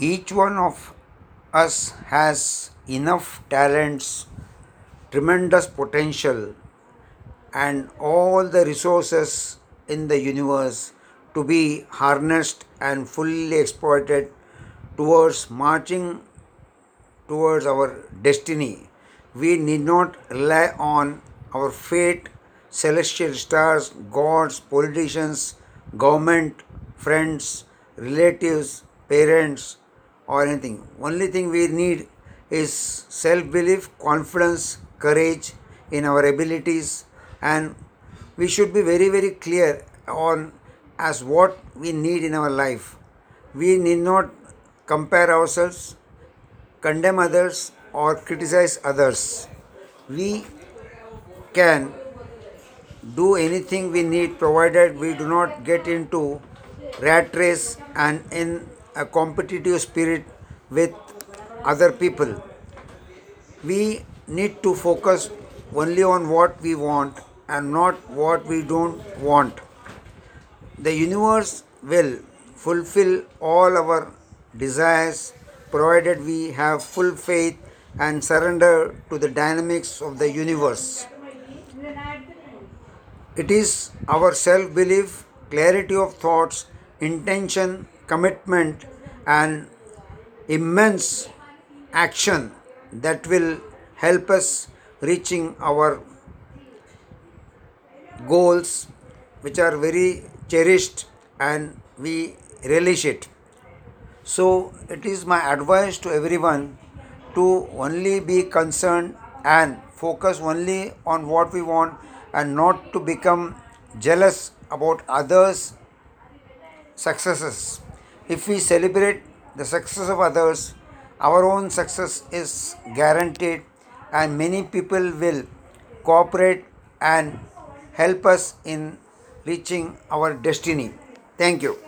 each one of us has enough talents, tremendous potential, and all the resources in the universe to be harnessed and fully exploited towards marching towards our destiny. We need not rely on our fate, celestial stars, gods, politicians, government, friends, relatives, parents, or anything. Only thing we need is self belief, confidence, courage in our abilities, and we should be very, very clear on as what we need in our life. We need not compare ourselves condemn others or criticize others. We can do anything we need provided we do not get into rat race and in a competitive spirit with other people. We need to focus only on what we want and not what we don't want. The universe will fulfill all our desires provided we have full faith and surrender to the dynamics of the universe. It is our self belief, clarity of thoughts, intention, commitment, and immense action that will help us reaching our goals which are very cherished and we relish it. So, it is my advice to everyone to only be concerned and focus only on what we want and not to become jealous about others' successes. If we celebrate the success of others, our own success is guaranteed, and many people will cooperate and help us in reaching our destiny. Thank you.